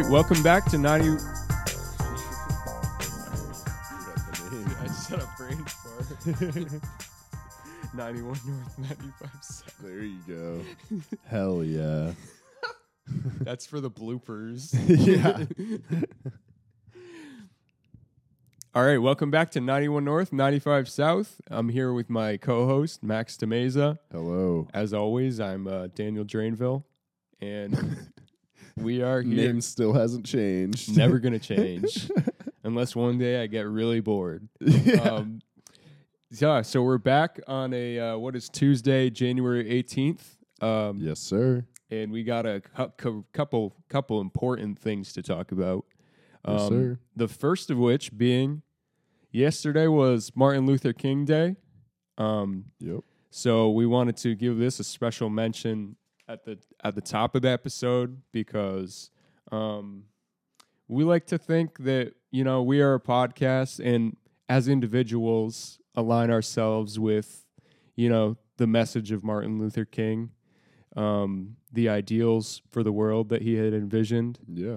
right, welcome back to 90. I just had a brain fart. 91 North 95 South. There you go. Hell yeah. That's for the bloopers. yeah. All right, welcome back to 91 North, 95 South. I'm here with my co-host Max Demeza. Hello. As always, I'm uh, Daniel Drainville, and we are here. Name still hasn't changed. Never gonna change, unless one day I get really bored. yeah. Um, yeah, so we're back on a uh, what is Tuesday, January 18th. Um, yes, sir. and we got a cou- couple couple important things to talk about. Um, Yes, sir. The first of which being yesterday was Martin Luther King Day. Um, Yep. so we wanted to give this a special mention at the at the top of the episode because um, we like to think that you know we are a podcast and as individuals align ourselves with you know the message of Martin Luther King, um, the ideals for the world that he had envisioned. Yeah.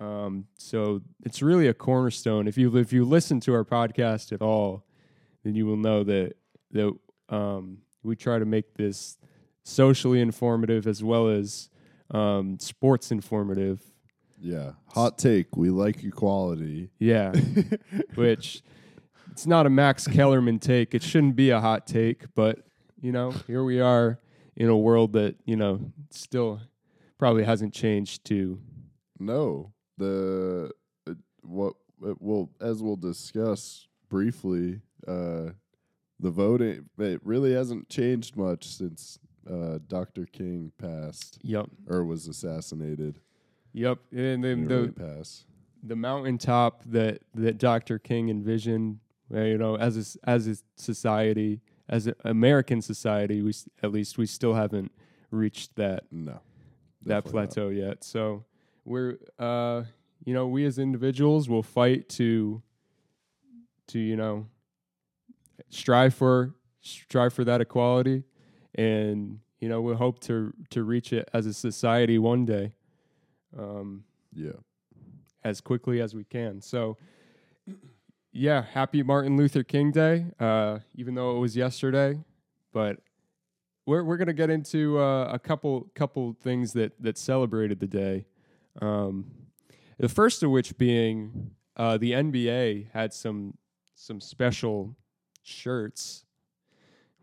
Um, so it's really a cornerstone. If you if you listen to our podcast at all, then you will know that that um, we try to make this socially informative as well as um, sports informative. Yeah. Hot take. We like equality. Yeah, which it's not a Max Kellerman take. It shouldn't be a hot take, but you know, here we are in a world that you know still probably hasn't changed to No. The uh, what uh, well as we'll discuss briefly, uh the voting it really hasn't changed much since uh Dr. King passed yep, or was assassinated. yep, and then the really pass. the mountaintop that that Dr. King envisioned, uh, you know, as a, as a society, as an American society, we at least we still haven't reached that No. that definitely not. plateau yet. So we're uh, you know, we as individuals will fight to to you know strive for strive for that equality, and you know we hope to to reach it as a society one day. Um, Yeah. as quickly as we can. So, yeah, happy Martin Luther King Day, uh, even though it was yesterday. But we're we're gonna get into uh, a couple couple things that that celebrated the day. Um, the first of which being uh, the NBA had some some special shirts.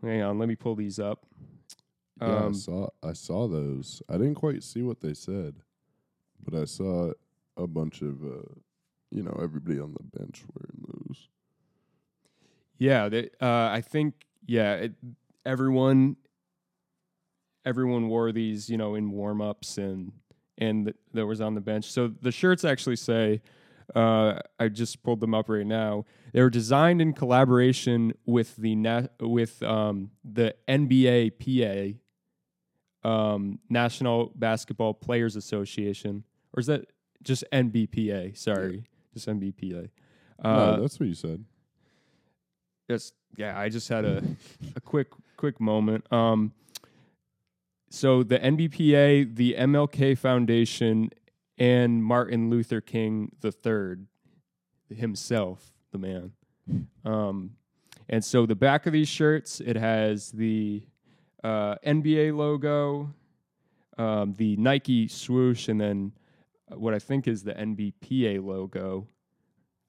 Hang on, let me pull these up. Yeah, I Um, saw I saw those. I didn't quite see what they said, but I saw a bunch of uh, you know everybody on the bench wearing those. Yeah, they, uh, I think yeah, it, everyone everyone wore these, you know, in warm ups and and th- that was on the bench. So the shirts actually say, uh, I just pulled them up right now. They were designed in collaboration with the na- with um, the NBA PA, um, National Basketball Players Association, or is that just NBPA? Sorry, just NBPA. Uh, no, that's what you said. just yeah, I just had a a quick quick moment. Um, so the NBPA, the MLK Foundation, and Martin Luther King III himself, the man. Um, and so the back of these shirts, it has the uh, NBA logo, um, the Nike swoosh, and then what I think is the NBPA logo.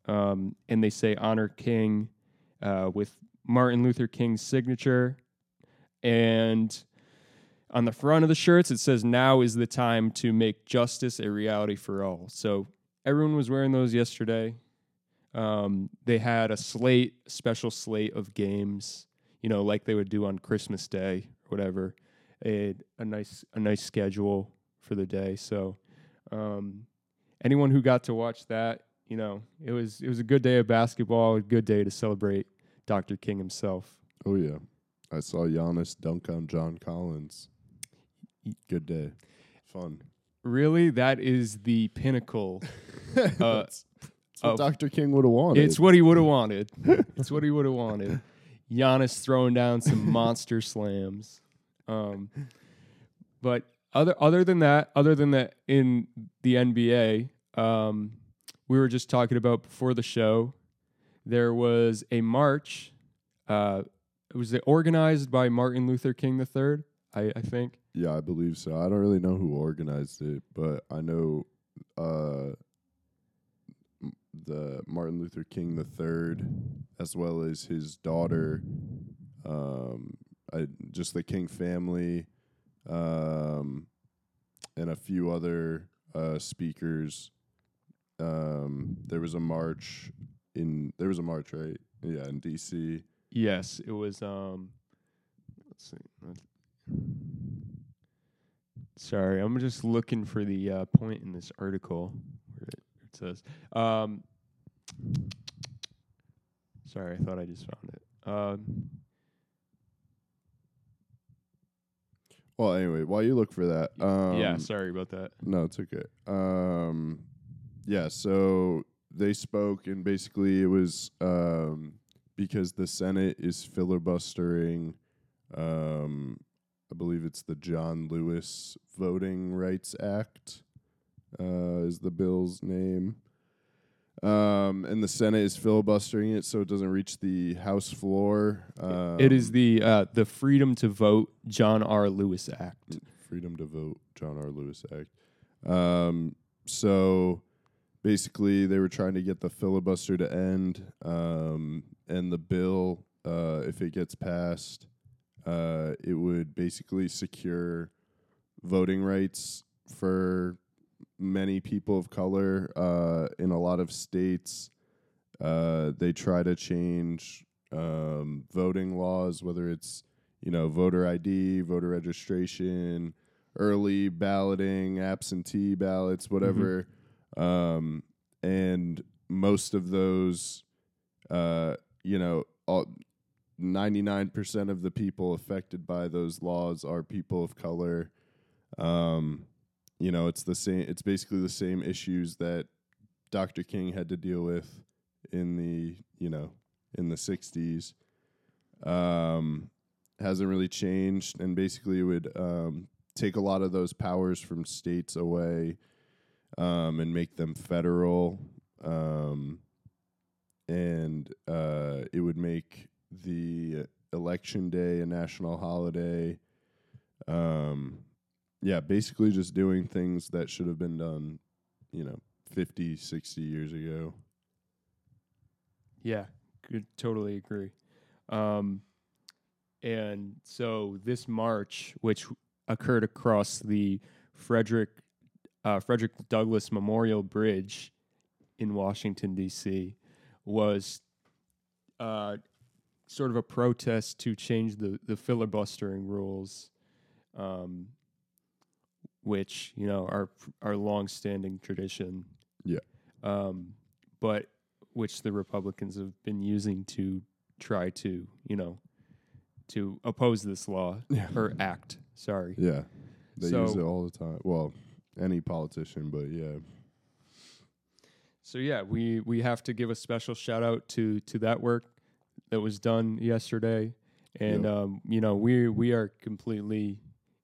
Um, and they say "Honor King." uh, with Martin Luther King's signature. And on the front of the shirts, it says, Now is the time to make justice a reality for all. So everyone was wearing those yesterday. Um, they had a slate, special slate of games, you know, like they would do on Christmas Day or whatever. Had a nice, a nice schedule for the day. So, um, anyone who got to watch that, you know, it was it was a good day of basketball, a good day to celebrate Dr. King himself. Oh yeah, I saw Giannis dunk on John Collins. Good day, fun. Really, that is the pinnacle. Uh, that's, that's what of- Dr. King would have wanted. it's what he would have wanted. it's what he would have wanted. Giannis throwing down some monster slams. Um, but other other than that, other than that, in the NBA, um, we were just talking about before the show. There was a march. Uh, it was organized by Martin Luther King III, I, I think. Yeah, I believe so. I don't really know who organized it, but I know uh, the Martin Luther King III, as well as his daughter, um, I, just the King family, um, and a few other uh, speakers. Um, there was a march in. There was a march, right? Yeah, in D.C. Yes, it was. Um, let's see. Sorry, I'm just looking for the uh, point in this article where it, it says. Um, sorry, I thought I just found it. Um, Well, anyway, while you look for that, um, yeah, sorry about that. No, it's okay. Um, yeah, so they spoke, and basically it was um, because the Senate is filibustering. Um, I believe it's the John Lewis Voting Rights Act uh, is the bill's name. Um, and the Senate is filibustering it so it doesn't reach the House floor. Um, it is the uh, the Freedom to Vote John R. Lewis Act. Freedom to Vote John R. Lewis Act. Um, so basically, they were trying to get the filibuster to end, um, and the bill, uh, if it gets passed, uh, it would basically secure voting rights for many people of color uh, in a lot of states. Uh, they try to change um, voting laws, whether it's you know voter ID, voter registration, early balloting, absentee ballots, whatever. Um, and most of those, uh, you know, all, 99% of the people affected by those laws are people of color. Um, you know, it's the same, it's basically the same issues that Dr. King had to deal with in the, you know, in the 60s. Um, hasn't really changed and basically it would um, take a lot of those powers from states away um, and make them federal um, and uh, it would make the election day a national holiday um, yeah basically just doing things that should have been done you know 50 60 years ago Yeah, could totally agree. Um, and so this march, which occurred across the Frederick uh, Frederick Douglass Memorial Bridge in Washington D.C., was uh, sort of a protest to change the the filibustering rules, um, which you know are are longstanding tradition. Yeah. Um, but which the Republicans have been using to try to, you know, to oppose this law Yeah. or act. Sorry. yeah they use it all the time well any politician but yeah So yeah, we we have to give a special shout out to to that work that was done yesterday, and Yep. um, you know we we are completely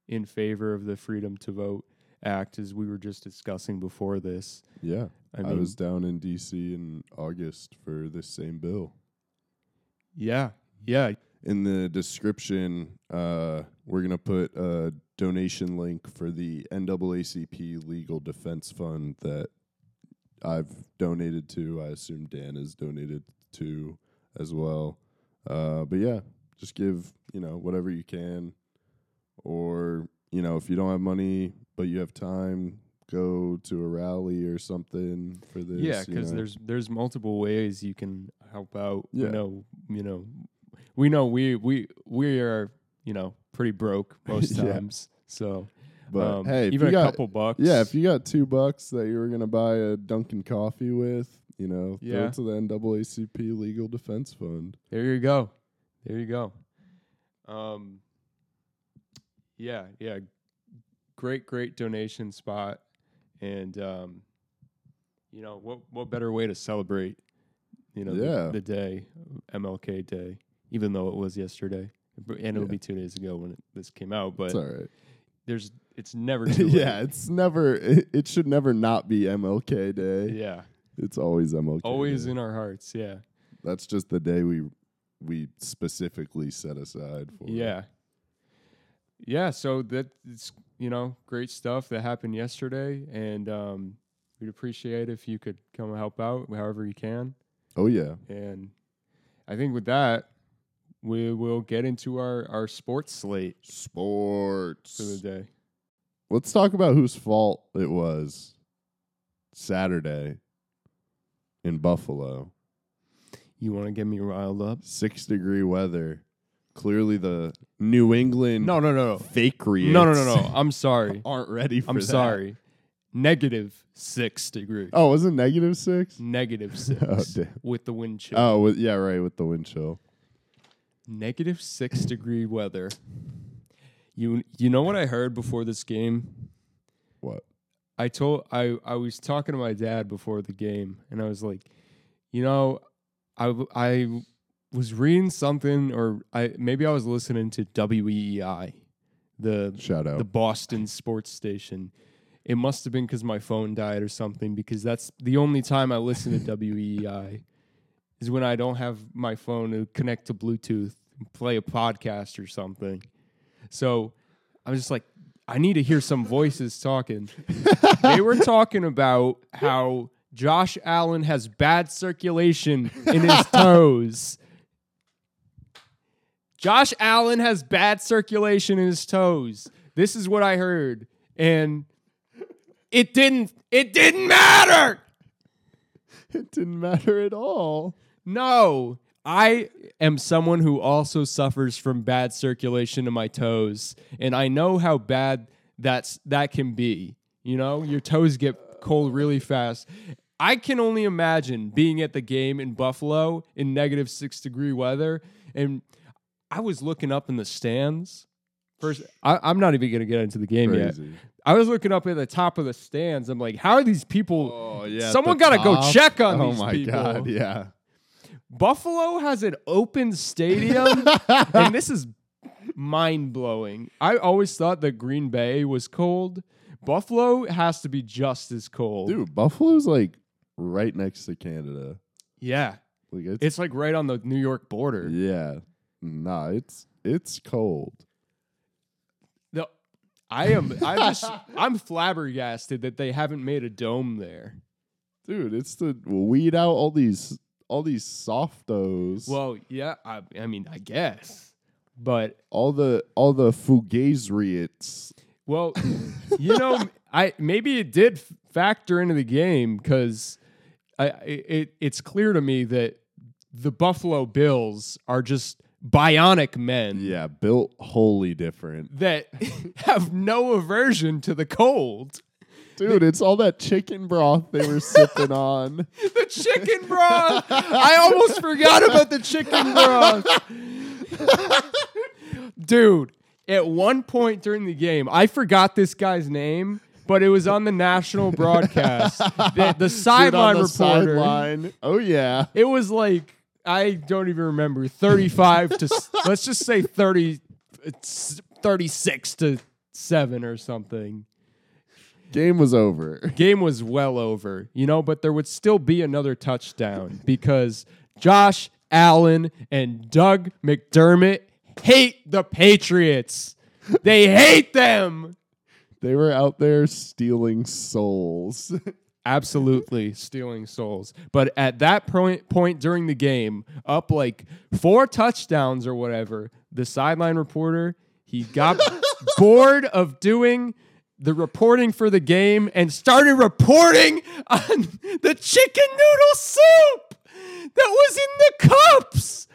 in favor of the Freedom to Vote Act, as we were just discussing before this. yeah I I, was down in DC in August for this same bill. yeah, yeah, In the description, uh, we're gonna put a donation link for the NAACP Legal Defense Fund that I've donated to. I assume Dan has donated to as well. Uh, but yeah, just give you know whatever you can, or you know if you don't have money but you have time, go to a rally or something for this. yeah, you because know. there's there's multiple ways you can help out. Yeah. You know, you know, we know we we we are you know pretty broke most Yeah. times. So, But um, hey, if even you a got, couple bucks. Yeah, if you got two bucks that you were gonna buy a Dunkin' coffee with, you know, throw it to the NAACP Legal Defense Fund. There you go. There you go. Um, yeah, yeah. Great, great donation spot. And, um, you know, what, what better way to celebrate, you know, the- Yeah. the, day, MLK Day, even though it was yesterday. And it'll Yeah. be two days ago when it, this came out. But It's all right. there's, It's never too late. yeah, it's never. It, it should never not be MLK Day. Yeah. It's always MLK. Always Day. in our hearts. Yeah. That's just the day we we specifically set aside for. it. Yeah. Yeah, so that's you know, great stuff that happened yesterday and um we'd appreciate if you could come help out however you can. Oh yeah. And I think with that we will get into our our sports slate Sports. for the day. Let's talk about whose fault it was Saturday in Buffalo. You want to get me riled up? Six degree weather. Clearly the New England No, no, no, no. fake No, no, no, no. I'm sorry. aren't ready for I'm that. sorry. Negative six degrees. Oh, was it negative six? Negative oh, six Oh, damn. with the wind chill. Oh, with, yeah, right, with the wind chill. Negative six degree weather. You you know what I heard before this game? What? I told I I was talking to my dad before the game, and I was like, you know, I I was reading something, or I maybe I was listening to WEEI, the Shout out. the Boston sports station. It must have been because my phone died or something, because that's the only time I listen to WEEI is when I don't have my phone to connect to Bluetooth and play a podcast or something. So I was just like, I need to hear some voices talking. they were talking about how Josh Allen has bad circulation in his toes. Josh Allen has bad circulation in his toes. This is what I heard. And it didn't it didn't matter. it didn't matter at all. No. I am someone who also suffers from bad circulation in my toes, and I know how bad that's that can be. You know, your toes get cold really fast. I can only imagine being at the game in Buffalo in negative six degree weather, and I was looking up in the stands. First, I, I'm not even going to get into the game yet. I was looking up at the top of the stands. I'm like, how are these people? Oh yeah. Someone got gotta go check on oh these my people. god, yeah. Buffalo has an open stadium, and this is mind blowing. I always thought that Green Bay was cold. Buffalo has to be just as cold. Dude, Buffalo's like right next to Canada. Yeah, Like it's, it's like right on the New York border. yeah. Nah, it's it's cold. The, I am. I'm just. I'm flabbergasted that they haven't made a dome there. Dude, it's to weed out all these all these softos. Well, yeah. I, I mean, I guess, but all the all the fugazriots. Well, you know, I maybe it did factor into the game because I it, it's clear to me that the Buffalo Bills are just bionic men Yeah, built wholly different. that have no aversion to the cold. Dude, it's all that chicken broth they were sipping on. The chicken broth. I almost forgot about the chicken broth. Dude, at one point during the game, I forgot this guy's name, but it was on the national broadcast. the the sideline reporter. sideline. Oh yeah. It was like I don't even remember 35 to s- let's just say 30 it's 36 to 7 or something. Game was over. Game was well over, you know, but there would still be another touchdown because Josh Allen and Doug McDermott hate the Patriots. They hate them. They were out there stealing souls. absolutely stealing souls. But at that point point during the game, up like four touchdowns or whatever, the sideline reporter he got bored of doing the reporting for the game and started reporting on the chicken noodle soup that was in the cups.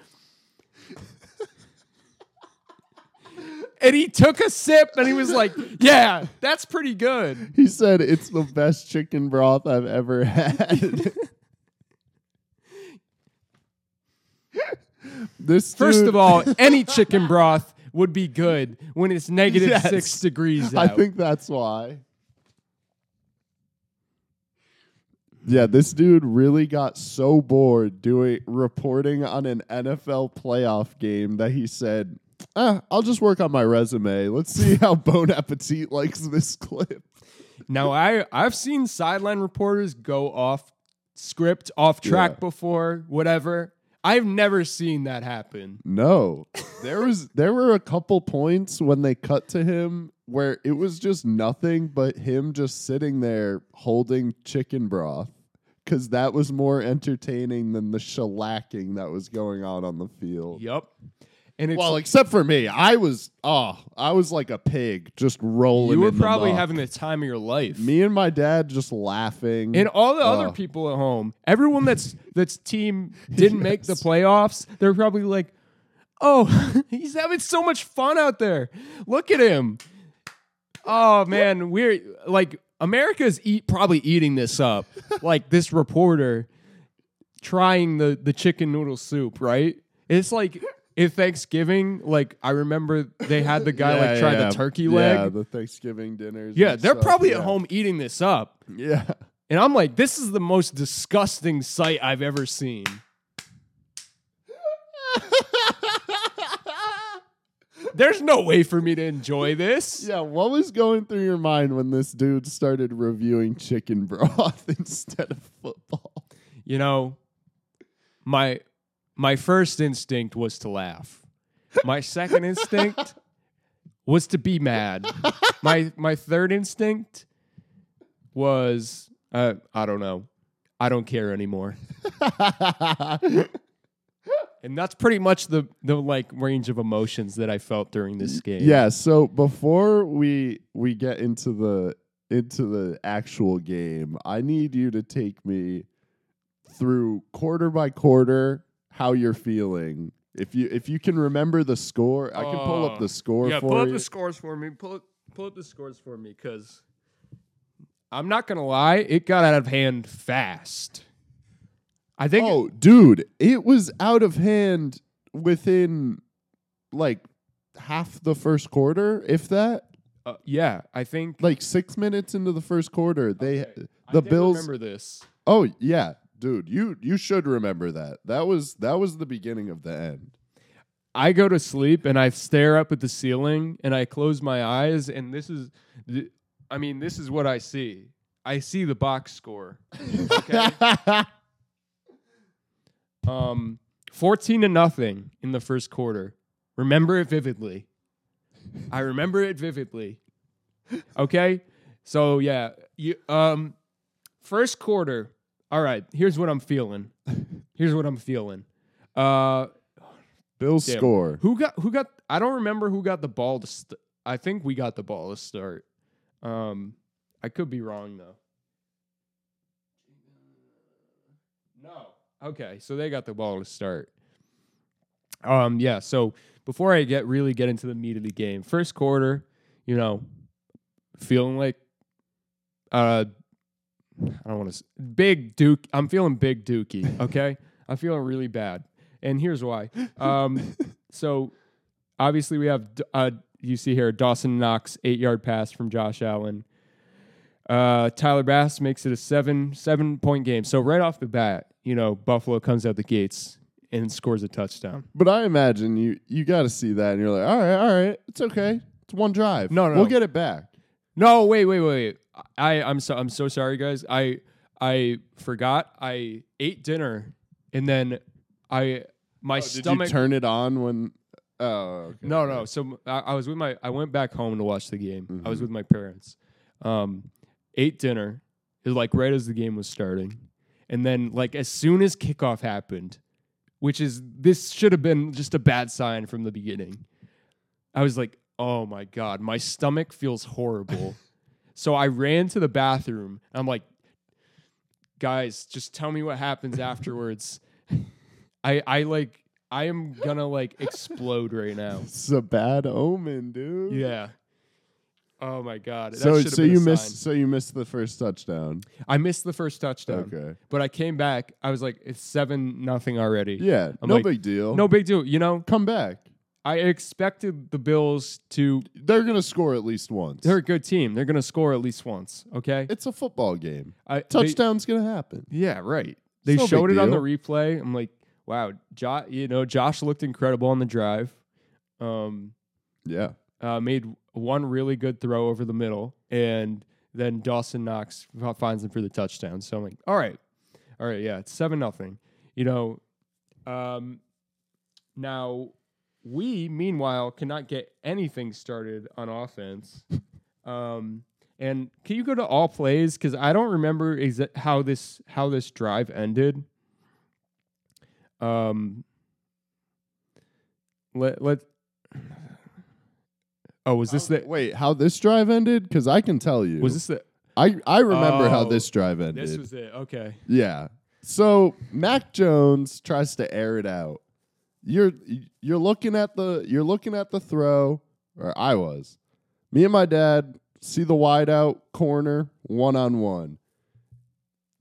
And he took a sip and he was like, Yeah, that's pretty good. he said it's the best chicken broth I've ever had. this First dude- of all, any chicken broth would be good when it's negative Yes. six degrees I think that's why. Yeah, this dude really got so bored doing reporting on an NFL playoff game that he said, ah, I'll just work on my resume. Let's see how Bon Appetit likes this clip. Now I I've seen sideline reporters go off script, off track Yeah. before, whatever. I've never seen that happen. No, there was there were a couple points when they cut to him where it was just nothing but him just sitting there holding chicken broth because that was more entertaining than the shellacking that was going on on the field. Yep. And it's Well, except for me, I was oh, I was like a pig just rolling. you were probably muck. having the time of your life. me and my dad just laughing. and all the other oh. people at home, everyone that's that's team didn't make the playoffs, they're probably like, "Oh, he's having so much fun out there. Look at him." Oh man, we're like America's eat probably eating this up. like this reporter trying the the chicken noodle soup, right? It's like at Thanksgiving, like I remember they had the guy like try yeah. the turkey Yeah, leg. the Thanksgiving dinners. Yeah, and they're stuff, probably yeah. at home eating this up. Yeah. And I'm like, this is the most disgusting sight I've ever seen. There's no way for me to enjoy this. Yeah, what was going through your mind when this dude started reviewing chicken broth instead of football? You know, my my first instinct was to laugh. My second instinct was to be mad. My my third instinct was uh, I don't know. I don't care anymore. And that's pretty much the the like range of emotions that I felt during this game. yeah, so before we we get into the into the actual game, I need you to take me through quarter by quarter how you're feeling. If you if you can remember the score, I can pull up the score yeah, for pull up you. the scores for me. Pull up, pull up the scores for me, because I'm not gonna lie, it got out of hand fast. I think. Oh, dude, it was out of hand within like half the first quarter, if that. uh, yeah, I think Like six minutes into the first quarter, they Okay, I the did Bills. Remember this? Oh yeah, dude, you you should remember that. That was that was the beginning of the end. I go to sleep and I stare up at the ceiling and I close my eyes and this is, I mean, this is what I see. I see the box score. Okay. Um, 14 to nothing in the first quarter. Remember it vividly. I remember it vividly. Okay? So yeah, you um first quarter. All right, here's what I'm feeling. Here's what I'm feeling. Uh Bills Damn. score. who got who got I don't remember who got the ball to st- I think we got the ball to start. Um I could be wrong though. No. Okay, so they got the ball to start. Um yeah, so before I get really get into the meat of the game, first quarter, you know, feeling like uh I don't want to big Duke. I'm feeling big Dookie, okay? I'm feeling really bad. And here's why. Um so obviously we have uh you see here Dawson Knox 8-yard pass from Josh Allen. Uh, Tyler Bass makes it a seven seven point game. So right off the bat, you know Buffalo comes out the gates and scores a touchdown. But I imagine you you got to see that, and you're like, all right, all right, it's okay. It's one drive. No, no, we'll no. get it back. No, wait, wait, wait. I I'm so I'm so sorry, guys. I I forgot. I ate dinner and then I my Oh, Did stomach. you turn it on when? Oh, okay. No, no. So I, I was with my. I went back home to watch the game. I was Mhm. with my parents. Um, ate dinner. It was like right as the game was starting, and then like as soon as kickoff happened, which is this should have been just a bad sign from the beginning. I was like, oh my god, my stomach feels horrible. So I ran to the bathroom. I'm like, guys, just tell me what happens afterwards. I I like I am gonna like explode right now. It's a bad omen, dude. Yeah. Oh my god. That So so you missed so you missed the first touchdown. I missed the first touchdown. Okay. But I came back. I was like, it's seven nothing already. Yeah. I'm no like, big deal. No big deal. You know, Come back. I expected the Bills to. They're gonna score at least once. They're a good team. They're going to score at least once. Okay. it's a football game. I, Touchdown's gonna happen. yeah, right. They no showed it on the replay. I'm like, wow, jo- you know, Josh looked incredible on the drive. Um, Yeah. uh, made one really good throw over the middle, and then Dawson Knox finds him for the touchdown. So I'm like, all right, all right, yeah, it's seven nothing. You know, um, now we meanwhile cannot get anything started on offense. um, and can you go to all plays because I don't remember exa- how this how this drive ended. Um, let let. Oh, was this How- the wait, how this drive ended? Because I can tell you. was this the I I remember how Oh, this drive ended. this was it? Okay. yeah. So Mac Jones tries to air it out. You're you're looking at the you're looking at the throw, or I was. Me and my dad see the wide out corner one on one.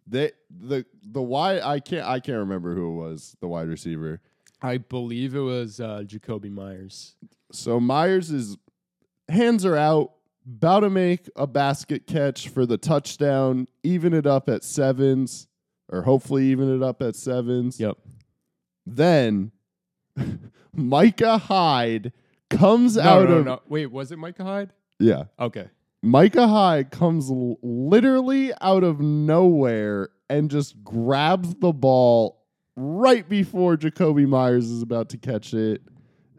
They the the wide I can't I can't remember who it was the wide receiver. I believe it was uh, Jakobi Meyers. So Meyers is hands are out, about to make a basket catch for the touchdown, even it up at sevens, or hopefully even it up at sevens. Yep. Then Micah Hyde comes No, out no, of no. Wait, was it Micah Hyde? yeah. Okay. Micah Hyde comes l- literally out of nowhere and just grabs the ball right before Jakobi Meyers is about to catch it,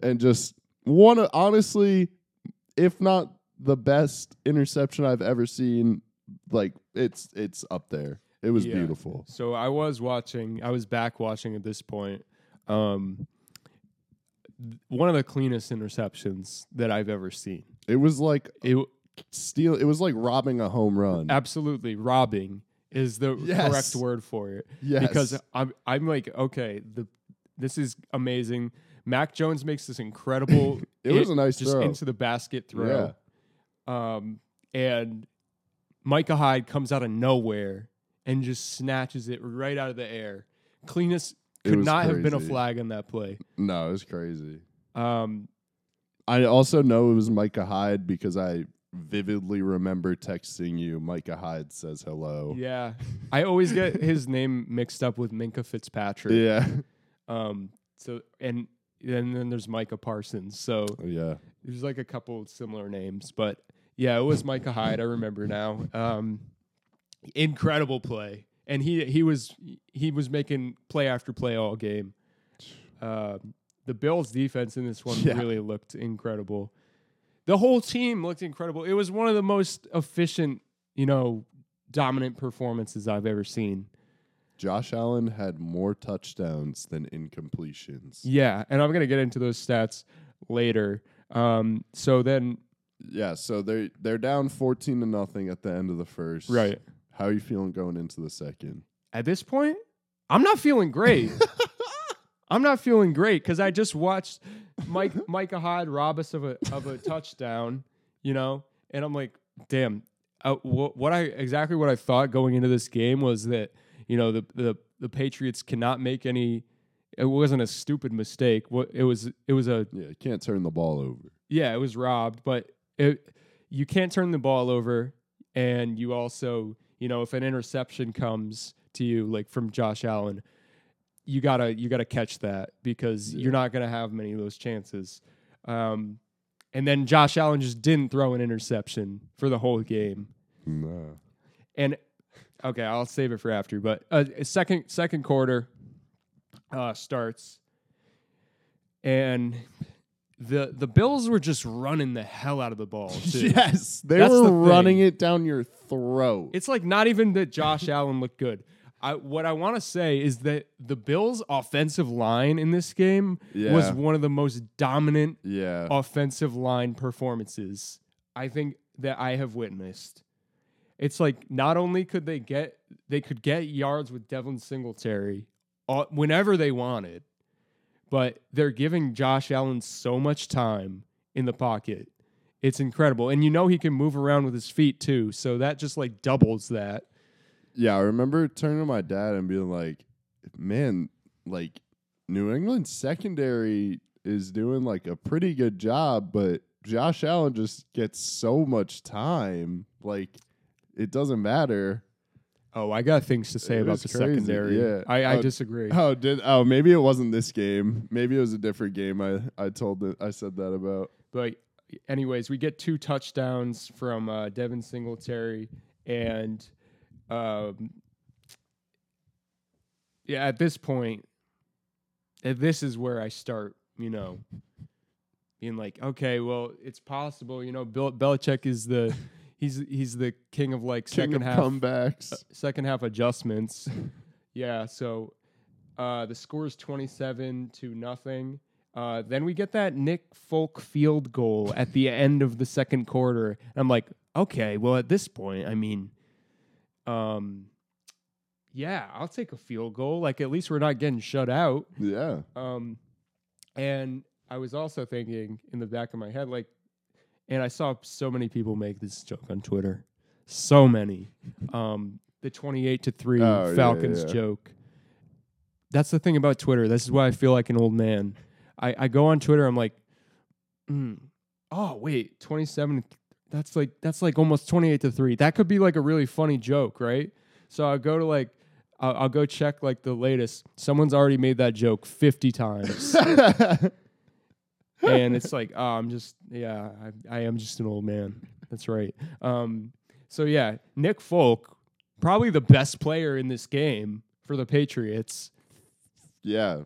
and just one of honestly, if not the best interception I've ever seen. Like it's it's up there. It was Yeah. beautiful. So I was watching. I was back watching at this point. Um, one of the cleanest interceptions that I've ever seen. It was like It steal. It was like robbing a home run. absolutely robbing is the Yes. correct word for it. yes, because I'm I'm like okay the this is amazing. Mac Jones makes this incredible. It was a nice just throw. into the basket throw. Um, and Micah Hyde comes out of nowhere and just snatches it right out of the air. Cleanest It could not have been a flag on that play. no, it was crazy. Um, I also know it was Micah Hyde because I vividly remember texting you. Micah Hyde says hello. yeah, I always get his name mixed up with Minkah Fitzpatrick. Yeah. Um, so and and then there's Micah Parsons. So Yeah. There's like a couple similar names, but yeah, it was Micah Hyde. I remember now. Um, incredible play, and he he was he was making play after play all game. Um, the Bills' defense in this one Yeah. really looked incredible. The whole team looked incredible. It was one of the most efficient, you know, dominant performances I've ever seen. Josh Allen had more touchdowns than incompletions. Yeah, and I'm gonna get into those stats later. Um, so then, Yeah, so they're they're down fourteen to nothing at the end of the first. right. How are you feeling going into the second? at this point, I'm not feeling great. I'm not feeling great because I just watched Mike Micah Hyde rob us of a of a touchdown, you know, and I'm like, damn. Uh, wh- what I exactly what I thought going into this game was that you know the the the Patriots cannot make any. It wasn't a stupid mistake. What it was, it was a Yeah, you can't turn the ball over. yeah, it was robbed, but it, you can't turn the ball over, and you also, you know, if an interception comes to you like from Josh Allen, you gotta you gotta catch that because Yeah. you're not gonna have many of those chances. Um, and then Josh Allen just didn't throw an interception for the whole game, No. and okay, I'll save it for after. But uh, second second quarter uh, starts, and the the Bills were just running the hell out of the ball. Too. Yes, they That's were the running it down your throat. It's like not even that Josh Allen looked good. I, what I want to say is that the Bills' offensive line in this game was one of the most dominant yeah. offensive line performances I think that I have witnessed. It's like not only could they get they could get yards with Devin Singletary uh, whenever they wanted, but they're giving Josh Allen so much time in the pocket. It's incredible. And you know he can move around with his feet too, so that just like doubles that. Yeah, I remember turning to my dad and being like, "Man, like New England secondary is doing like a pretty good job, but Josh Allen just gets so much time. Like it doesn't matter." Oh, I got things to say It about was the crazy, secondary. yeah. I, I Oh, disagree. Oh, did oh maybe it wasn't this game. Maybe it was a different game. I I told it. I said that about. But anyways, we get two touchdowns from uh, Devin Singletary, and um, yeah, at this point, uh, this is where I start. You know, being like, okay, well, it's possible. You know, Bill Belichick is the he's he's the king of like King second of half comebacks. second half adjustments. yeah, so uh, the score is 27 to nothing. Uh, then we get that Nick Folk field goal at the end of the second quarter. And I'm like, okay, well, at this point, I mean, um, yeah, I'll take a field goal. Like, at least we're not getting shut out. yeah. Um, and I was also thinking in the back of my head, like, and I saw so many people make this joke on Twitter. So many. Um, the 28 to 3 Oh, yeah, Falcons yeah. joke. That's the thing about Twitter. This is why I feel like an old man. I, I go on Twitter, I'm like, mm, oh, wait, 27. That's like, that's like almost 28 to 3. That could be like a really funny joke, right? So I'll go to like, I'll, I'll go check like the latest. Someone's already made that joke 50 times. and it's like, oh, I'm just, yeah, I, I am just an old man. That's right. Um, so yeah, Nick Folk, probably the best player in this game for the Patriots. yeah.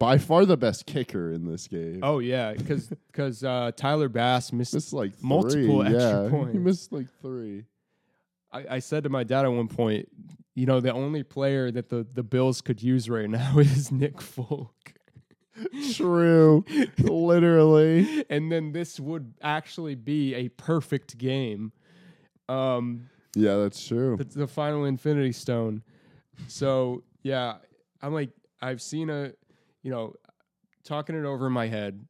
By far the best kicker in this game. Oh yeah, because because uh, Tyler Bass missed. missed like three. multiple extra yeah. He points. missed like three. I, I said to my dad at one point, you know, the only player that the the Bills could use right now is Nick Folk. True. Literally. and then this would actually be a perfect game. Um, Yeah, that's true. the, the final Infinity Stone. So yeah, I'm like I've seen a, you know, talking it over in my head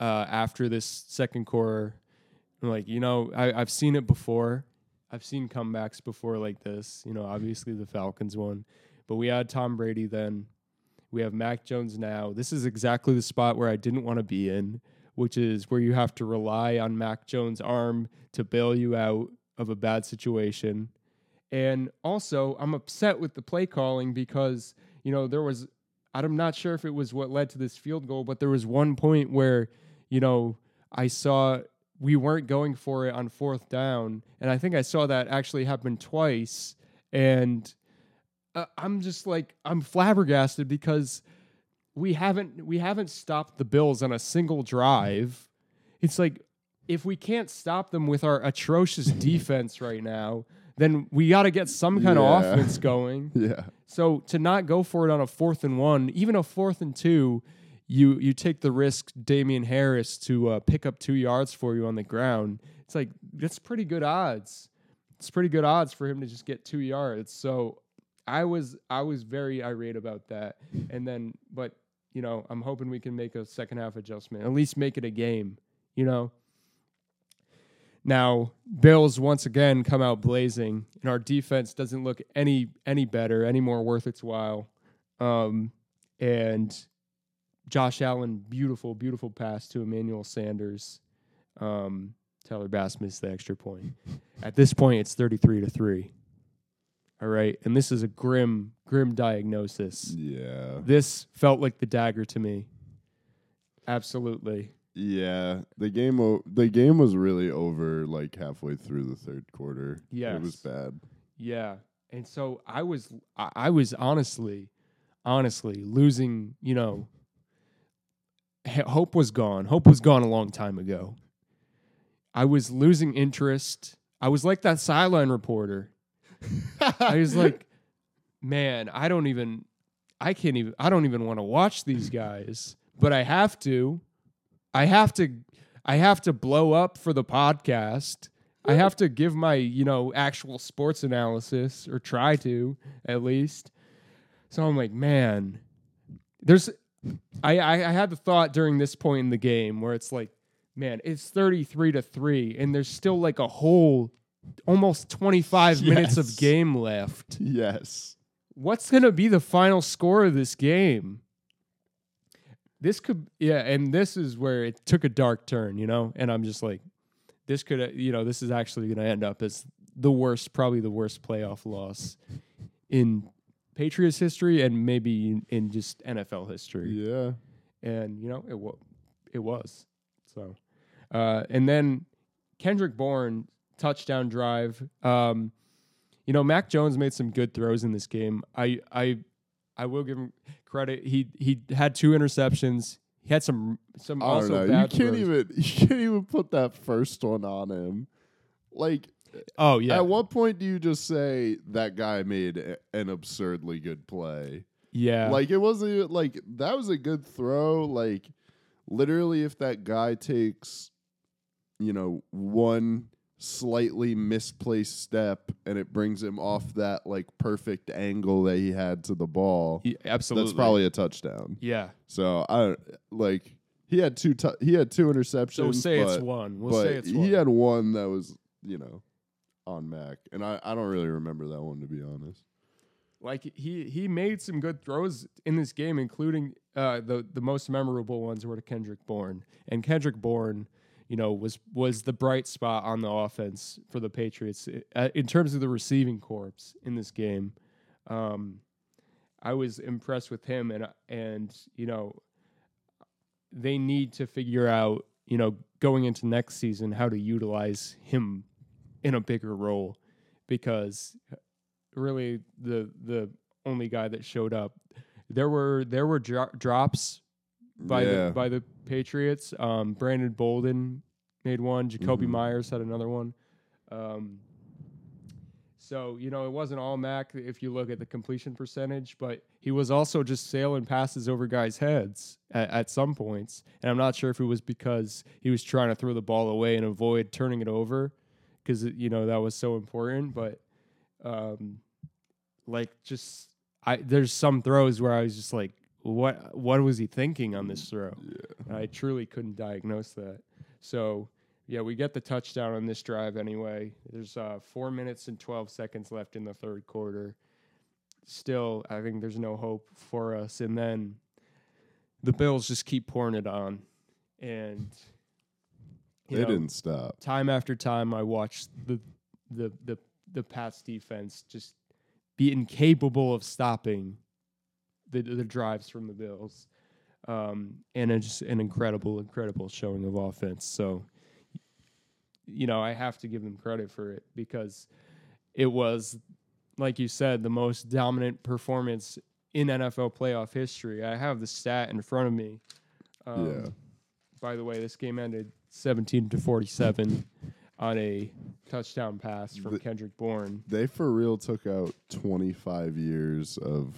uh, after this second quarter. I'm like, you know, I, I've seen it before. I've seen comebacks before like this. You know, obviously the Falcons won, but we had Tom Brady then. We have Mac Jones now. This is exactly the spot where I didn't want to be in, which is where you have to rely on Mac Jones' arm to bail you out of a bad situation. And also, I'm upset with the play calling because, you know, there was, I'm not sure if it was what led to this field goal, but there was one point where, you know, I saw we weren't going for it on fourth down. And I think I saw that actually happen twice. And uh, I'm just like, I'm flabbergasted because we haven't we haven't stopped the Bills on a single drive. It's like if we can't stop them with our atrocious defense right now, then we got to get some kind Yeah. of offense going. Yeah. So to not go for it on a fourth and one, even a fourth and two, you you take the risk Damien Harris to uh, pick up two yards for you on the ground. It's like that's pretty good odds. It's pretty good odds for him to just get two yards. So I was I was very irate about that. And then, but you know, I'm hoping we can make a second half adjustment. At least make it a game. You know. Now, Bills once again come out blazing, and our defense doesn't look any any better, any more worth its while. Um, and Josh Allen, beautiful, beautiful pass to Emmanuel Sanders. Um, Tyler Bass missed the extra point. At this point, it's thirty-three to three. All right, and this is a grim, grim diagnosis. Yeah. This felt like the dagger to me. Absolutely. Yeah. The game o- the game was really over like halfway through the third quarter. Yeah. It was bad. Yeah. And so I was I I was honestly honestly losing, you know, hope was gone. Hope was gone a long time ago. I was losing interest. I was like that sideline reporter. I was like, man, I don't even I can't even I don't even want to watch these guys, but I have to. I have to I have to blow up for the podcast. I have to give my, you know, actual sports analysis or try to at least. So I'm like, man, there's I, I I had the thought during this point in the game where it's like, man, it's 33 to 3 and there's still like a whole almost 25 minutes of game left. yes. What's going to be the final score of this game? This could yeah, and this is where it took a dark turn, you know? And I'm just like this could you know, this is actually going to end up as the worst probably the worst playoff loss in Patriots history and maybe in, in just NFL history. Yeah. And you know it wa- it was so. Uh, and then Kendrick Bourne touchdown drive. Um, you know Mac Jones made some good throws in this game. I I I will give him credit. He he had two interceptions. He had some some I also don't know. You can't throws. even you can't even put that first one on him. Like Oh yeah, at what point do you just say that guy made a- an absurdly good play? yeah. Like it wasn't even- like that was a good throw. Like literally, if that guy takes, you know, one slightly misplaced step and it brings him off that like perfect angle that he had to the ball, Yeah, absolutely. that's probably a touchdown. yeah. So I like he had two tou- he had two interceptions. So we'll say but, it's one. We'll say it's he one. had one that was you know on Mac, and I I don't really remember that one to be honest. like he he made some good throws in this game, including uh, the the most memorable ones were to Kendrick Bourne, and Kendrick Bourne, you know, was was the bright spot on the offense for the Patriots uh, in terms of the receiving corps in this game. Um, I was impressed with him, and and you know, they need to figure out, you know, going into next season how to utilize him in a bigger role because really the the only guy that showed up. There were there were dro- drops by yeah, the by the Patriots. Um, Brandon Bolden made one. Jakobi Mhm. Meyers had another one. Um, so you know it wasn't all Mac if you look at the completion percentage, but he was also just sailing passes over guys' heads at, at some points. And I'm not sure if it was because he was trying to throw the ball away and avoid turning it over, because you know that was so important. But um, like just I there's some throws where I was just like, what what was he thinking on this throw? yeah. I truly couldn't diagnose that. So yeah, we get the touchdown on this drive anyway. There's uh, four minutes and twelve seconds left in the third quarter. Still, I think there's no hope for us. And then the Bills just keep pouring it on, and They know, didn't stop. time after time I watched the the the the Pats defense just be incapable of stopping the the drives from the Bills. Um, and it's just an incredible, incredible showing of offense. So, you know, I have to give them credit for it because it was, like you said, the most dominant performance in NFL playoff history. I have the stat in front of me. Um, Yeah. By the way, this game ended 17 to 47 on a touchdown pass from The- Kendrick Bourne. They for real took out 25 years of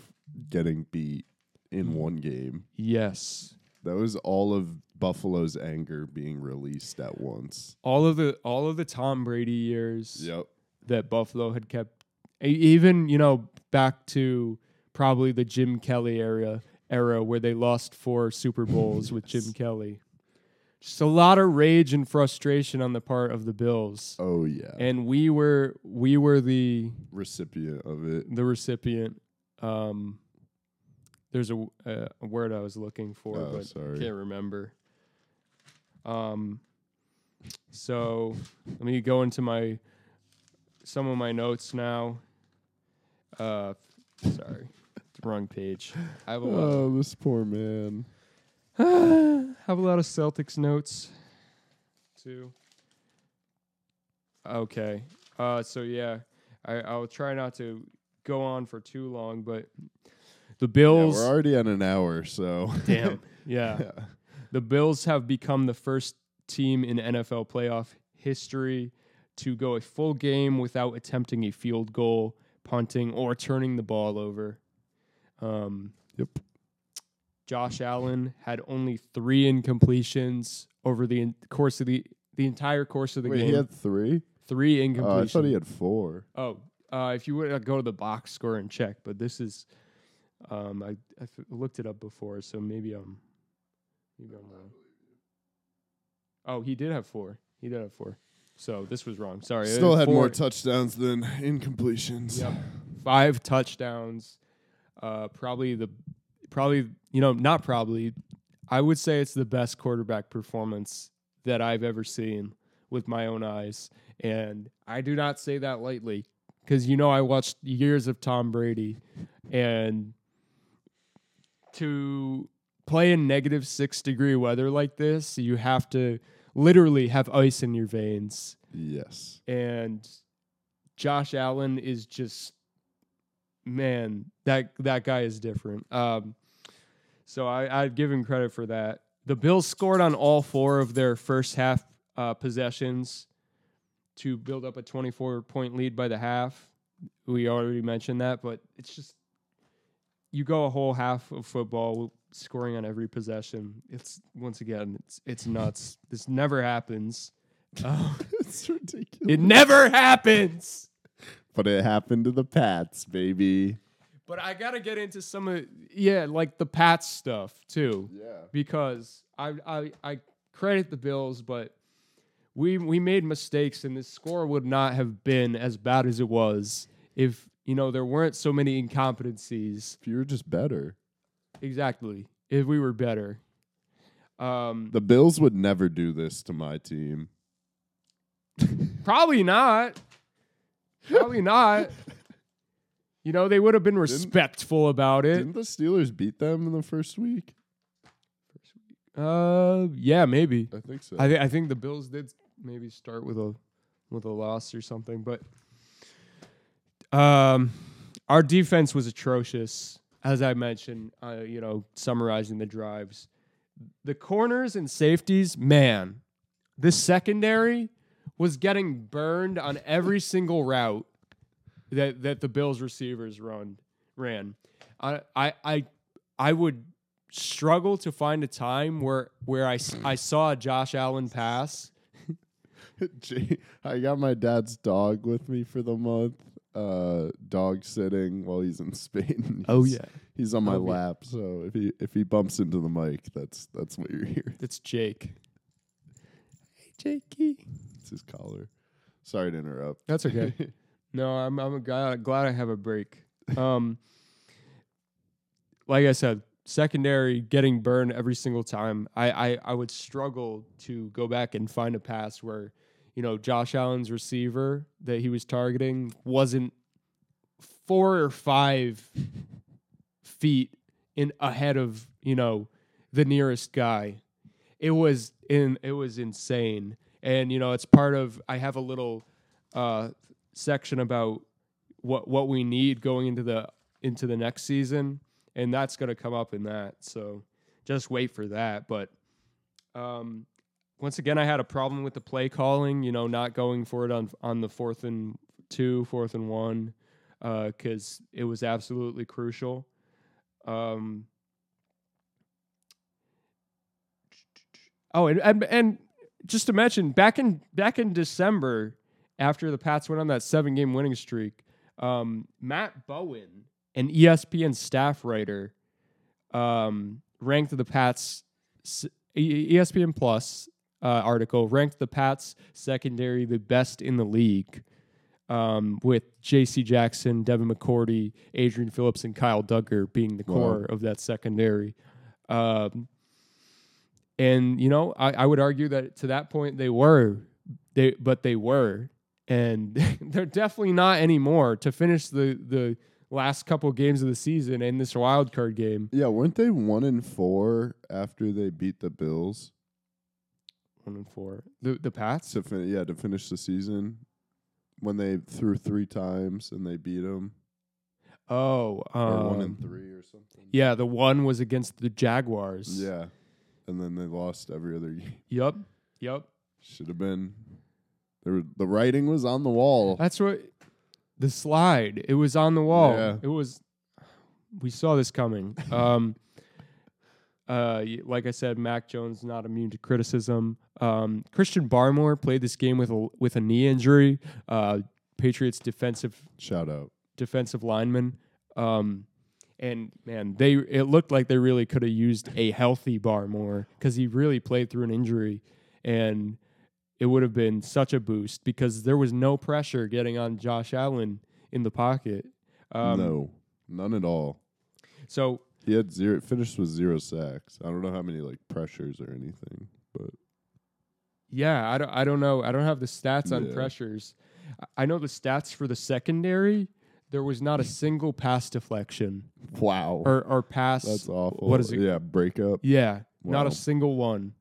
getting beat in one game. Yes. That was all of Buffalo's anger being released at once. All of the all of the Tom Brady years Yep. that Buffalo had kept even, you know, back to probably the Jim Kelly era era where they lost four Super Bowls with Jim Kelly. Just a lot of rage and frustration on the part of the Bills. Oh yeah. And we were we were the Recipient of it. the recipient. Um, there's a a word I was looking for, Oh, but sorry. can't remember. Um, so let me go into my some of my notes now. Uh, sorry, wrong page. I have a lot. Oh, this poor man. have a lot of Celtics notes too. Okay. Uh, so yeah, I, I'll try not to go on for too long, but the Yeah, Bills. we're already at an hour, so damn. Yeah. yeah. The Bills have become the first team in NFL playoff history to go a full game without attempting a field goal, punting, or turning the ball over. Um, Yep. Josh Allen had only three incompletions over the en- course of the the entire course of the Wait, game. he had three. three Oh, I incompletions. thought he had four. Oh, uh, if you would uh, go to the box score and check, but this is, um, I, I f- looked it up before, so maybe I'm, maybe I'm wrong. Oh, he did have four. He did have four. So this was wrong. Sorry. Still had four- more touchdowns than incompletions. Yep. Five touchdowns. Uh, probably the, probably you know not probably, I would say it's the best quarterback performance that I've ever seen with my own eyes, and I do not say that lightly because you know I watched years of Tom Brady, and to play in negative six degree weather like this, you have to literally have ice in your veins. Yes. And Josh Allen is just man, that that guy is different. Um, so I, I'd give him credit for that. The Bills scored on all four of their first half uh, possessions to build up a 24 point lead by the half. We already mentioned that, but it's just you go a whole half of football scoring on every possession. It's once again, it's it's nuts. this never happens. Oh, it's ridiculous. it never happens. but it happened to the Pats, baby. But I gotta get into some of yeah, like the Pats stuff too, Yeah. because I I I credit the Bills, but we we made mistakes, and this score would not have been as bad as it was if you know there weren't so many incompetencies. If you were just better. Exactly, if we were better. Um, The Bills would never do this to my team. probably not. Probably not. You know, they would have been respectful about it. Didn't the Steelers beat them in the first week? Uh, yeah, maybe. I think so. I, th- I think the Bills did maybe start with a with a loss or something, but um, our defense was atrocious, as I mentioned. Uh, you know, summarizing the drives, the corners and safeties, man, the secondary was getting burned on every single route that that the Bills receivers run ran. I I I, I would struggle to find a time where where I, s- I saw a Josh Allen pass. Gee, I got my dad's dog with me for the month. Uh, dog sitting while he's in Spain. He's- oh yeah, he's on my Oh, yeah. lap. So if he if he bumps into the mic, that's that's what you're hearing. it's Jake. Hey Jakey. It's his collar. Sorry to interrupt. That's okay. no, I'm I'm glad glad I have a break. Um, like I said, secondary getting burned every single time. I, I I would struggle to go back and find a pass where, you know, Josh Allen's receiver that he was targeting wasn't four or five feet in ahead of you know the nearest guy. It was in it was insane, and you know it's part of. I have a little uh, section about what what we need going into the into the next season, and that's going to come up in that. So just wait for that. But um, once again, I had a problem with the play calling. You know, not going for it on on the fourth and two, fourth and one, because it was absolutely crucial. Um, oh, and, and and just to mention, back in back in December, after the Pats went on that seven game winning streak, um, Matt Bowen, an ESPN staff writer, um, ranked the Pats ESPN Plus uh, article ranked the Pats secondary the best in the league. Um, with J.C. Jackson, Devin McCourty, Adrian Phillips, and Kyle Dugger being the Wow. core of that secondary. Um, and you know, I, I would argue that to that point they were, they but they were, and they're definitely not anymore. To finish the the last couple games of the season and this wild card game, Yeah, weren't they one and four after they beat the Bills one and four, the the Pats. to fin- yeah to finish the season when they threw three times and they beat them Oh, or one um, and three or something. yeah, the one was against the Jaguars. Yeah, and then they lost every other game. Yep. Yep. Should have been. There, were- the writing was on the wall. That's what the slide. It was on the wall. Yeah. It was. We saw this coming. Um, uh, like I said, Mac Jones not immune to criticism. Um, Christian Barmore played this game with a with a knee injury. Uh, Patriots defensive Shout out. defensive lineman. Um, and man, they it looked like they really could have used a healthy Barmore because he really played through an injury, and it would have been such a boost because there was no pressure getting on Josh Allen in the pocket. Um, no, none at all. So He had zero. Finished with zero sacks. I don't know how many like pressures or anything, but yeah, I don't I don't know I don't have the stats on Yeah. pressures, I know the stats for the secondary. There was not a single pass deflection Wow. or or pass. That's awful. What is it? Yeah, breakup. Yeah, not a single one.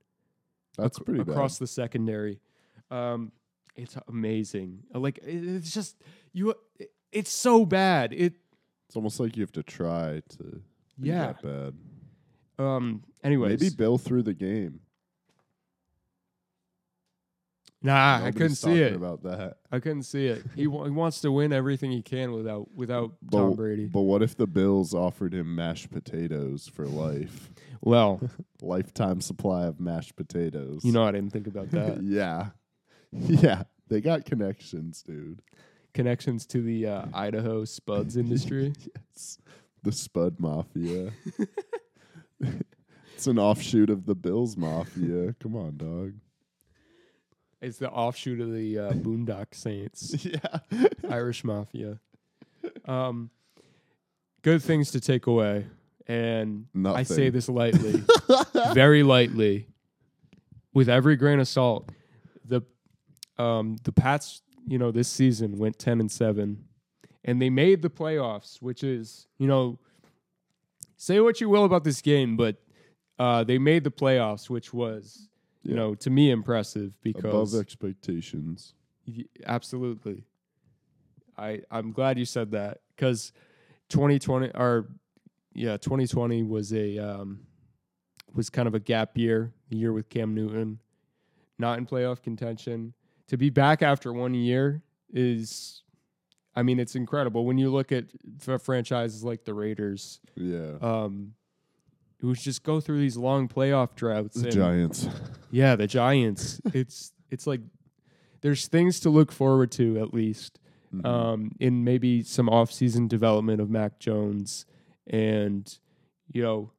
That's ac- pretty across the secondary. Um, it's amazing. Uh, Like it's just you. It's so bad. It. It's almost like you have to try to be yeah. that bad. Um. Anyways, Maybe Bill threw the game. nah, I couldn't see it. about that. I couldn't see it. He, wa- he wants to win everything he can without without Tom Brady. But what if the Bills offered him mashed potatoes for life? Well, Lifetime supply of mashed potatoes. you know I didn't think about that. yeah. Yeah. They got connections, dude. Connections to the uh, Idaho Spuds industry. Yes. The Spud Mafia. it's an offshoot of the Bills Mafia. Come on, dog. It's the offshoot of the uh, Boondock Saints. yeah. Irish Mafia. Um, good things to take away, and I say this lightly, very lightly, with every grain of salt. The um, the Pats, you know, this season went ten and seven, and they made the playoffs, which is, you know, say what you will about this game, but uh, they made the playoffs, which was, you know, to me impressive because Above expectations. Y- absolutely. I I'm glad you said that because 2020 or yeah 2020 was a um, was kind of a gap year, the year with Cam Newton, not in playoff contention. To be back after one year is, I mean, it's incredible when you look at franchises like the Raiders, Yeah. um, who just go through these long playoff droughts. the and- Giants. yeah, the Giants. it's it's like there's things to look forward to at least Mhm. um, in maybe some off-season development of Mac Jones and you know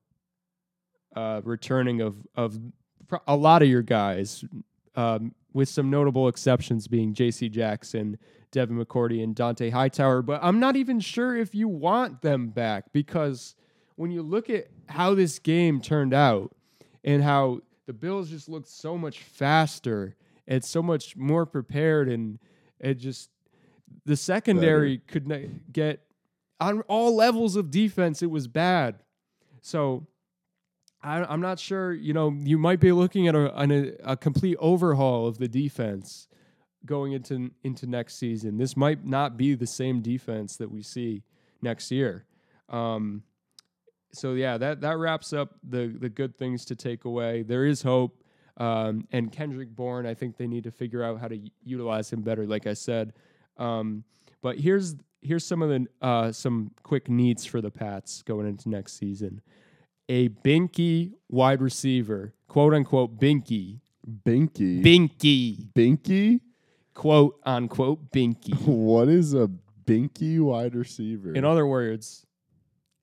uh, returning of of a lot of your guys, um, with some notable exceptions being J.C. Jackson, Devin McCourty, and Dont'a Hightower. But I'm not even sure if you want them back because when you look at how this game turned out and how the Bills just looked so much faster and so much more prepared, and it just the secondary could not get on all levels of defense. It was bad. So I, I'm not sure. You know, you might be looking at a, an, a complete overhaul of the defense going into into next season. This might not be the same defense that we see next year. Um, so yeah, that that wraps up the the good things to take away. There is hope. Um, and Kendrick Bourne, I think they need to figure out how to utilize him better. Like I said, um, but here's here's some of the uh, some quick needs for the Pats going into next season. A binky wide receiver, quote unquote binky, Binky. binky, Binky? quote unquote binky. What is a binky wide receiver? In other words,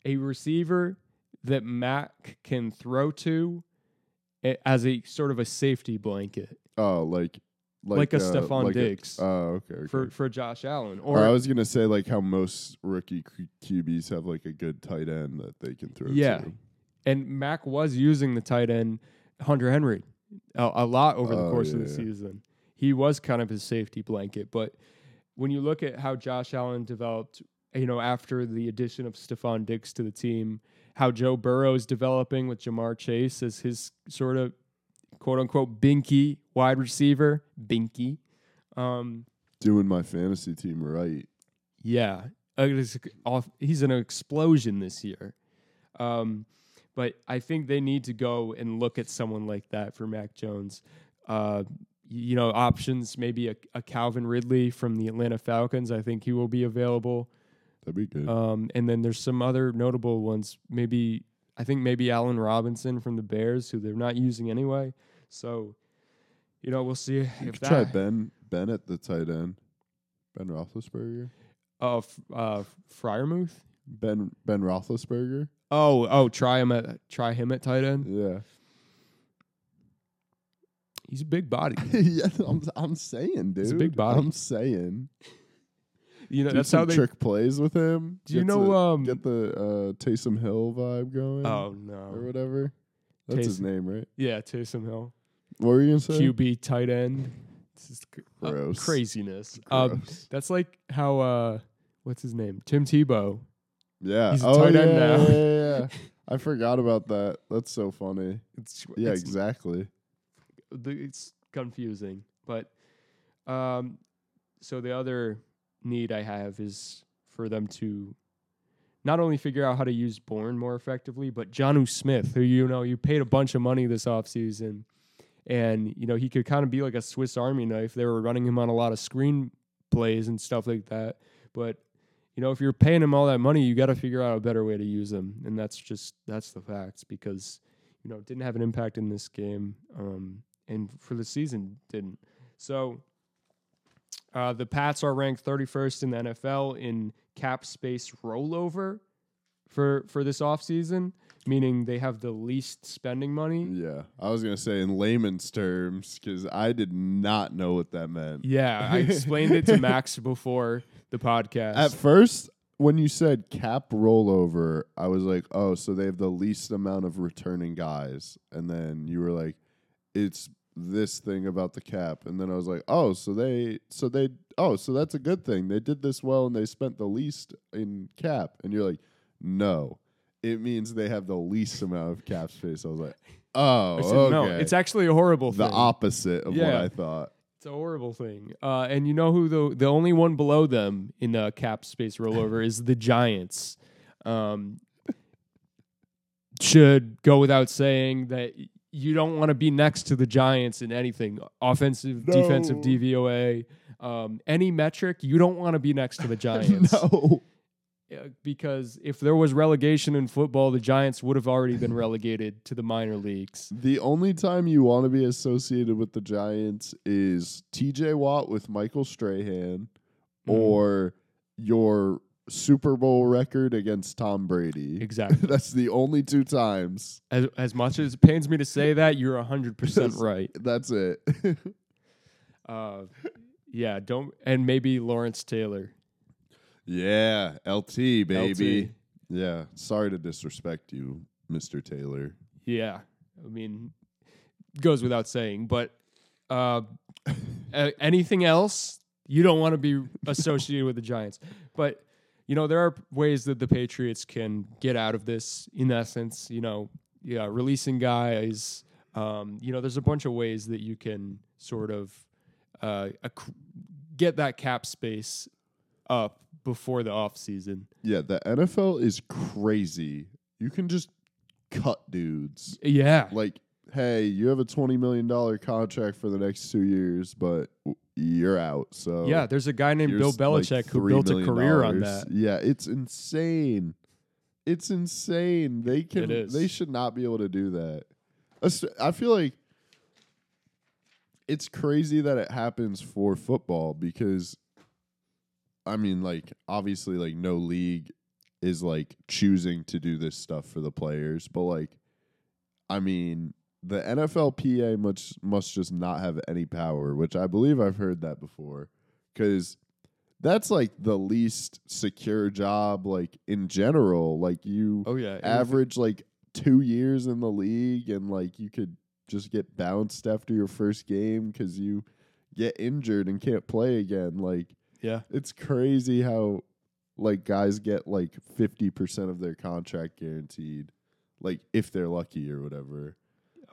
a receiver that Mac can throw to as a sort of a safety blanket oh, like Like a uh, Stephon like a- Diggs. oh, okay. okay. for, for Josh Allen. or, I was gonna say like how most rookie QBs have like a good tight end that they can throw. Yeah. to. And Mac was using the tight end Hunter Henry a, a lot over the Oh, course of the yeah. season. He was kind of his safety blanket, but when you look at how Josh Allen developed, you know, after the addition of Stephon Diggs to the team, how Joe Burrow is developing with Ja'Marr Chase as his sort of quote unquote binky wide receiver, binky. Um, Doing my fantasy team right. yeah, he's an explosion this year. Um, but I think they need to go and look at someone like that for Mac Jones. Uh, you know, options maybe a, a Calvin Ridley from the Atlanta Falcons. I think he will be available. That'd be good. Um, and then there's some other notable ones. Maybe I think maybe Allen Robinson from the Bears, who they're not using anyway. So, you know, we'll see you if could that. try Ben Ben at the tight end. Ben Roethlisberger. Oh, f- uh, Freiermuth. Ben Ben Roethlisberger. Oh, oh, try him at try him at tight end. Yeah. He's a big body. yeah, I'm I'm saying, dude. He's a big body. I'm saying. You know, Do that's how they. trick plays with him. Do you know? um. get the uh, Taysom Hill vibe going? oh no, or whatever. That's his name, right? Yeah, Taysom Hill, What were you gonna say? QB tight end. This is uh, Gross. craziness. Um, Gross. that's like how uh, what's his name? Tim Tebow. Yeah. he's a oh, tight end yeah, now. Yeah, yeah, yeah. I forgot about that. That's so funny. It's Yeah, it's, exactly. the- it's confusing, but um, so the other need I have is for them to not only figure out how to use Bourne more effectively, but Jonnu Smith, who you know you paid a bunch of money this offseason, and you know he could kind of be like a Swiss Army knife. They were running him on a lot of screen plays and stuff like that, but you know if you're paying him all that money, you got to figure out a better way to use him, and that's just that's the facts because you know it didn't have an impact in this game, um, and for the season didn't. So uh, the Pats are ranked 31st in the NFL in cap space rollover for for this offseason, meaning they have the least spending money. Yeah. I was going to say in layman's terms, because I did not know what that meant. Yeah, I explained it to Max before the podcast. At first, when you said cap rollover, I was like, oh, so they have the least amount of returning guys. And then you were like, it's this thing about the cap. And then I was like, oh, so they, so they, oh, so that's a good thing. They did this well and they spent the least in cap. And you're like, no, it means they have the least amount of cap space. I was like, oh, I said, oh, okay. no, it's actually a horrible the thing. opposite of what I thought. It's a horrible thing. Uh, and you know who the the only one below them in the cap space rollover is the Giants. Um, should go without saying that you don't want to be next to the Giants in anything offensive, defensive DVOA, um, any metric. You don't want to be next to the Giants. no. Because if there was relegation in football, the Giants would have already been relegated to the minor leagues. The only time you want to be associated with the Giants is TJ Watt with Michael Strahan Mhm. or your Super Bowl record against Tom Brady. Exactly. That's the only two times. As, as much as it pains me to say that, you're 100% Yes. right. That's it. Uh, yeah, don't and maybe Lawrence Taylor. Yeah, LT, baby. LT. Yeah, sorry to disrespect you, Mr. Taylor. Yeah, I mean, goes without saying. But uh, anything else, you don't want to be associated with the Giants. But you know, there are ways that the Patriots can get out of this. In essence, you know, yeah, releasing guys. Um, you know, there's a bunch of ways that you can sort of uh, get that cap space up before the off season. Yeah, the NFL is crazy. You can just cut dudes. Yeah, like, hey, you have a twenty million dollar contract for the next two years, but you're out. So yeah. There's a guy named Bill here's, like, Belichick who built a career on that. Yeah, it's insane. It's insane. They can. They should not be able to do that. I feel like it's crazy that it happens for football because, I mean, like obviously, like no league is like choosing to do this stuff for the players, but like, I mean, the NFLPA must must just not have any power, which I believe I've heard that before, because that's like the least secure job, like in general. Like you Oh yeah, average like two years in the league, and like you could just get bounced after your first game because you get injured and can't play again. Like Yeah, it's crazy how like guys get like fifty percent of their contract guaranteed, like if they're lucky or whatever.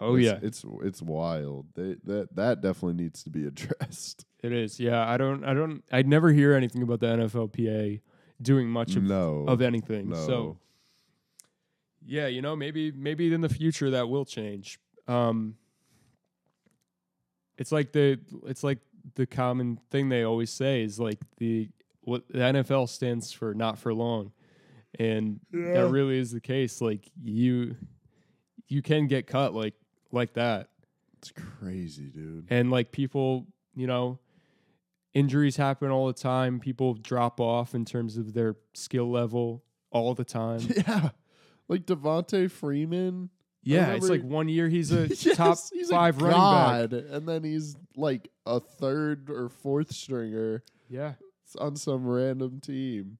oh It's- yeah, it's it's wild. They, that that definitely needs to be addressed. it is. Yeah, I don't, I don't, I'd never hear anything about the NFLPA doing much of, no, of anything. no. So yeah, you know, maybe maybe in the future that will change. Um, it's like the it's like the common thing they always say is like the what the NFL stands for not for long, and Yeah. that really is the case. Like you you can get cut like like that, it's crazy, dude. and like people, you know. Injuries happen all the time. People drop off in terms of their skill level all the time. yeah, like Devonta Freeman. Yeah, it's like one year he's a Yes, top he's five running back. and then he's like a third or fourth stringer Yeah. on some random team.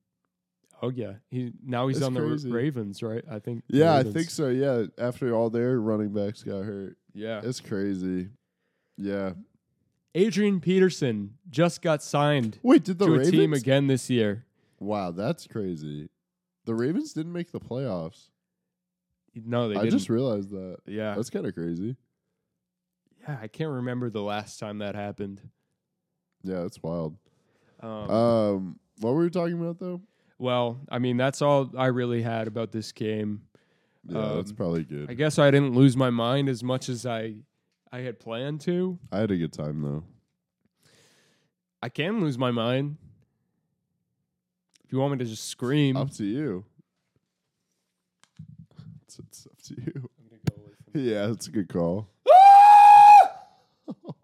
Oh yeah. He now he's It's on the crazy. Ra- Ravens, right? I think. the Yeah, I Ravens. think so. Yeah, after all their running backs got hurt, Yeah. it's crazy. Yeah, Adrian Peterson just got signed Wait, did the to Ravens? a team again this year. Wow, that's crazy. The Ravens didn't make the playoffs. No, they I didn't. just realized that. yeah, That's kind of crazy. Yeah. I can't remember the last time that happened. Yeah, that's wild. Um, Um, what were we talking about though? well, I mean, that's all I really had about this game. Yeah, that's Um, probably good. I guess I didn't lose my mind as much as I I had planned to. I had a good time though. I can lose my mind. If you want me to just scream, Up to you. It's, it's up to you. I'm gonna go away from- Yeah, that's a good call.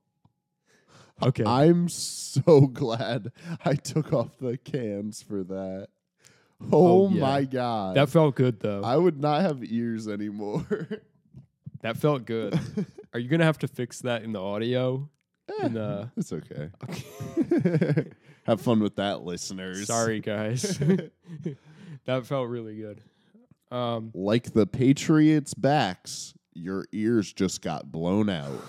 Okay. I'm so glad I took off the cans for that. Oh, Oh, yeah. my god. that felt good though. I would not have ears anymore. that felt good. Are you gonna have to fix that in the audio? In the it's okay. have fun with that, listeners. sorry guys. that felt really good. Um, Like the Patriots' backs, your ears just got blown out.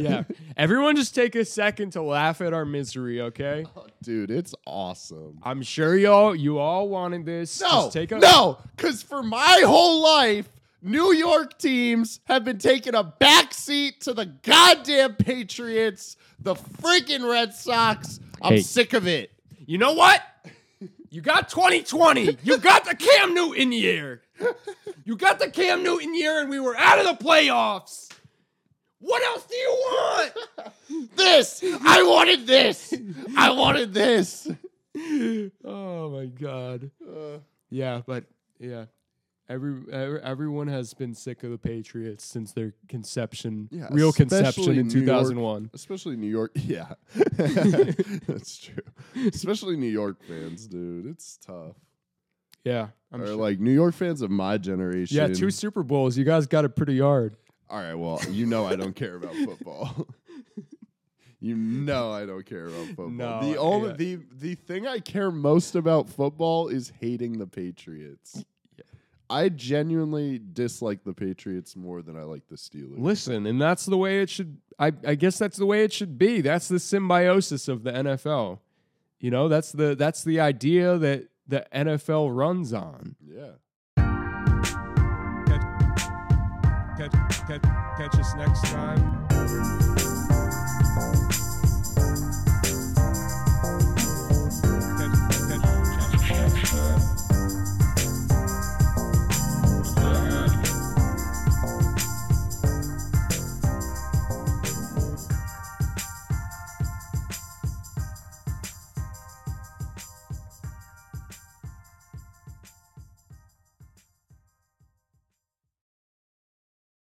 yeah. Everyone, just take a second to laugh at our misery, okay? Oh, dude, it's awesome. I'm sure y'all you all wanted this. No, Just take a no, because for my whole life, New York teams have been taking a backseat to the goddamn Patriots, the freaking Red Sox. I'm Hey. sick of it. You know what? You got 2020. You got the Cam Newton year. You got the Cam Newton year, and we were out of the playoffs. What else do you want? This, I wanted this. I wanted this. oh my god. Yeah, but yeah. Every, every everyone has been sick of the Patriots since their conception, Yeah, real conception in 2001. Especially New York. Yeah. That's true. Especially New York fans, dude. It's tough. Yeah, I'm or sure. like New York fans of my generation. yeah, two Super Bowls. You guys got it pretty hard. All right, well, you know I don't care about football. you know I don't care about football. No, the only yeah. the the thing I care most about football is hating the Patriots. I genuinely dislike the Patriots more than I like the Steelers. Listen, and that's the way it should. I, I guess that's the way it should be. That's the symbiosis of the NFL. You know, that's the that's the idea that the NFL runs on. Yeah. Catch, catch, catch us next time.